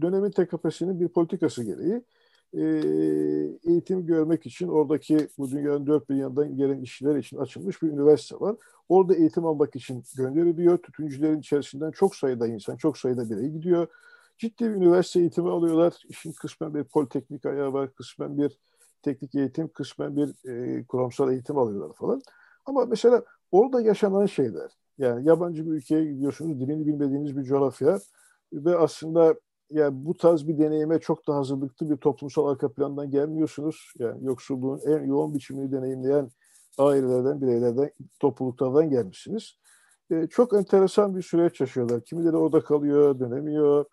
Dönemin TKP'sinin bir politikası gereği e, eğitim görmek için oradaki bu dünyanın dört bir yanından gelen işçiler için açılmış bir üniversite var. Orada eğitim almak için gönderiliyor. Tütüncülerin içerisinden çok sayıda insan, çok sayıda birey gidiyor. Ciddi bir üniversite eğitimi alıyorlar. İşin kısmen bir politeknik ayağı var, kısmen bir teknik eğitim, kısmen bir e, kuramsal eğitim alıyorlar falan. Ama mesela orada yaşanan şeyler, yani yabancı bir ülkeye gidiyorsunuz, dilini bilmediğiniz bir coğrafya, ve aslında yani bu tarz bir deneyime çok da hazırlıklı bir toplumsal arka plandan gelmiyorsunuz. Yani yoksulluğun en yoğun biçimini deneyimleyen ailelerden, bireylerden, topluluklardan gelmişsiniz. E, çok enteresan bir süreç yaşıyorlar. Kimileri orada kalıyor, dönemiyor.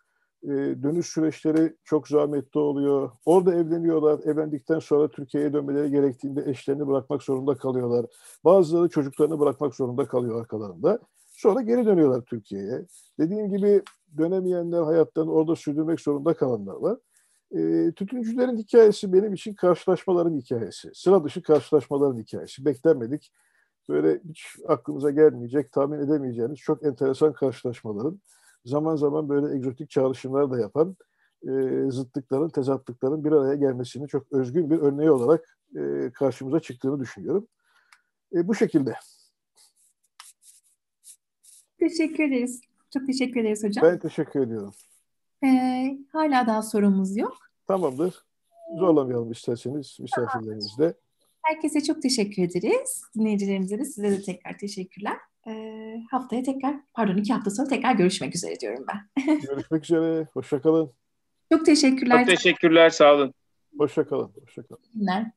E, dönüş süreçleri çok zahmetli oluyor. Orada evleniyorlar. Evlendikten sonra Türkiye'ye dönmeleri gerektiğinde eşlerini bırakmak zorunda kalıyorlar. Bazıları çocuklarını bırakmak zorunda kalıyor arkalarında. Sonra geri dönüyorlar Türkiye'ye. Dediğim gibi dönemeyenler hayatlarını orada sürdürmek zorunda kalanlar var. E, tütüncülerin hikayesi benim için karşılaşmaların hikayesi. Sıra dışı karşılaşmaların hikayesi. Beklenmedik. Böyle hiç aklımıza gelmeyecek, tahmin edemeyeceğiniz çok enteresan karşılaşmaların zaman zaman böyle egzotik çağrışımlar da yapan e, zıtlıkların, tezatlıkların bir araya gelmesinin çok özgün bir örneği olarak e, karşımıza çıktığını düşünüyorum. E, bu şekilde. Teşekkür ederiz. Çok teşekkür ederiz hocam. Ben teşekkür ediyorum. Ee, hala daha sorumuz yok. Tamamdır. Zorlamayalım isterseniz misafirlerimizle. Herkese çok teşekkür ederiz. Dinleyicilerimize de size de tekrar teşekkürler. Haftaya tekrar, pardon iki hafta sonra tekrar görüşmek üzere diyorum ben. Görüşmek üzere. Hoşçakalın. Çok teşekkürler. Çok teşekkürler. Sağ olun. Hoşçakalın. Hoşçakalın. Günler.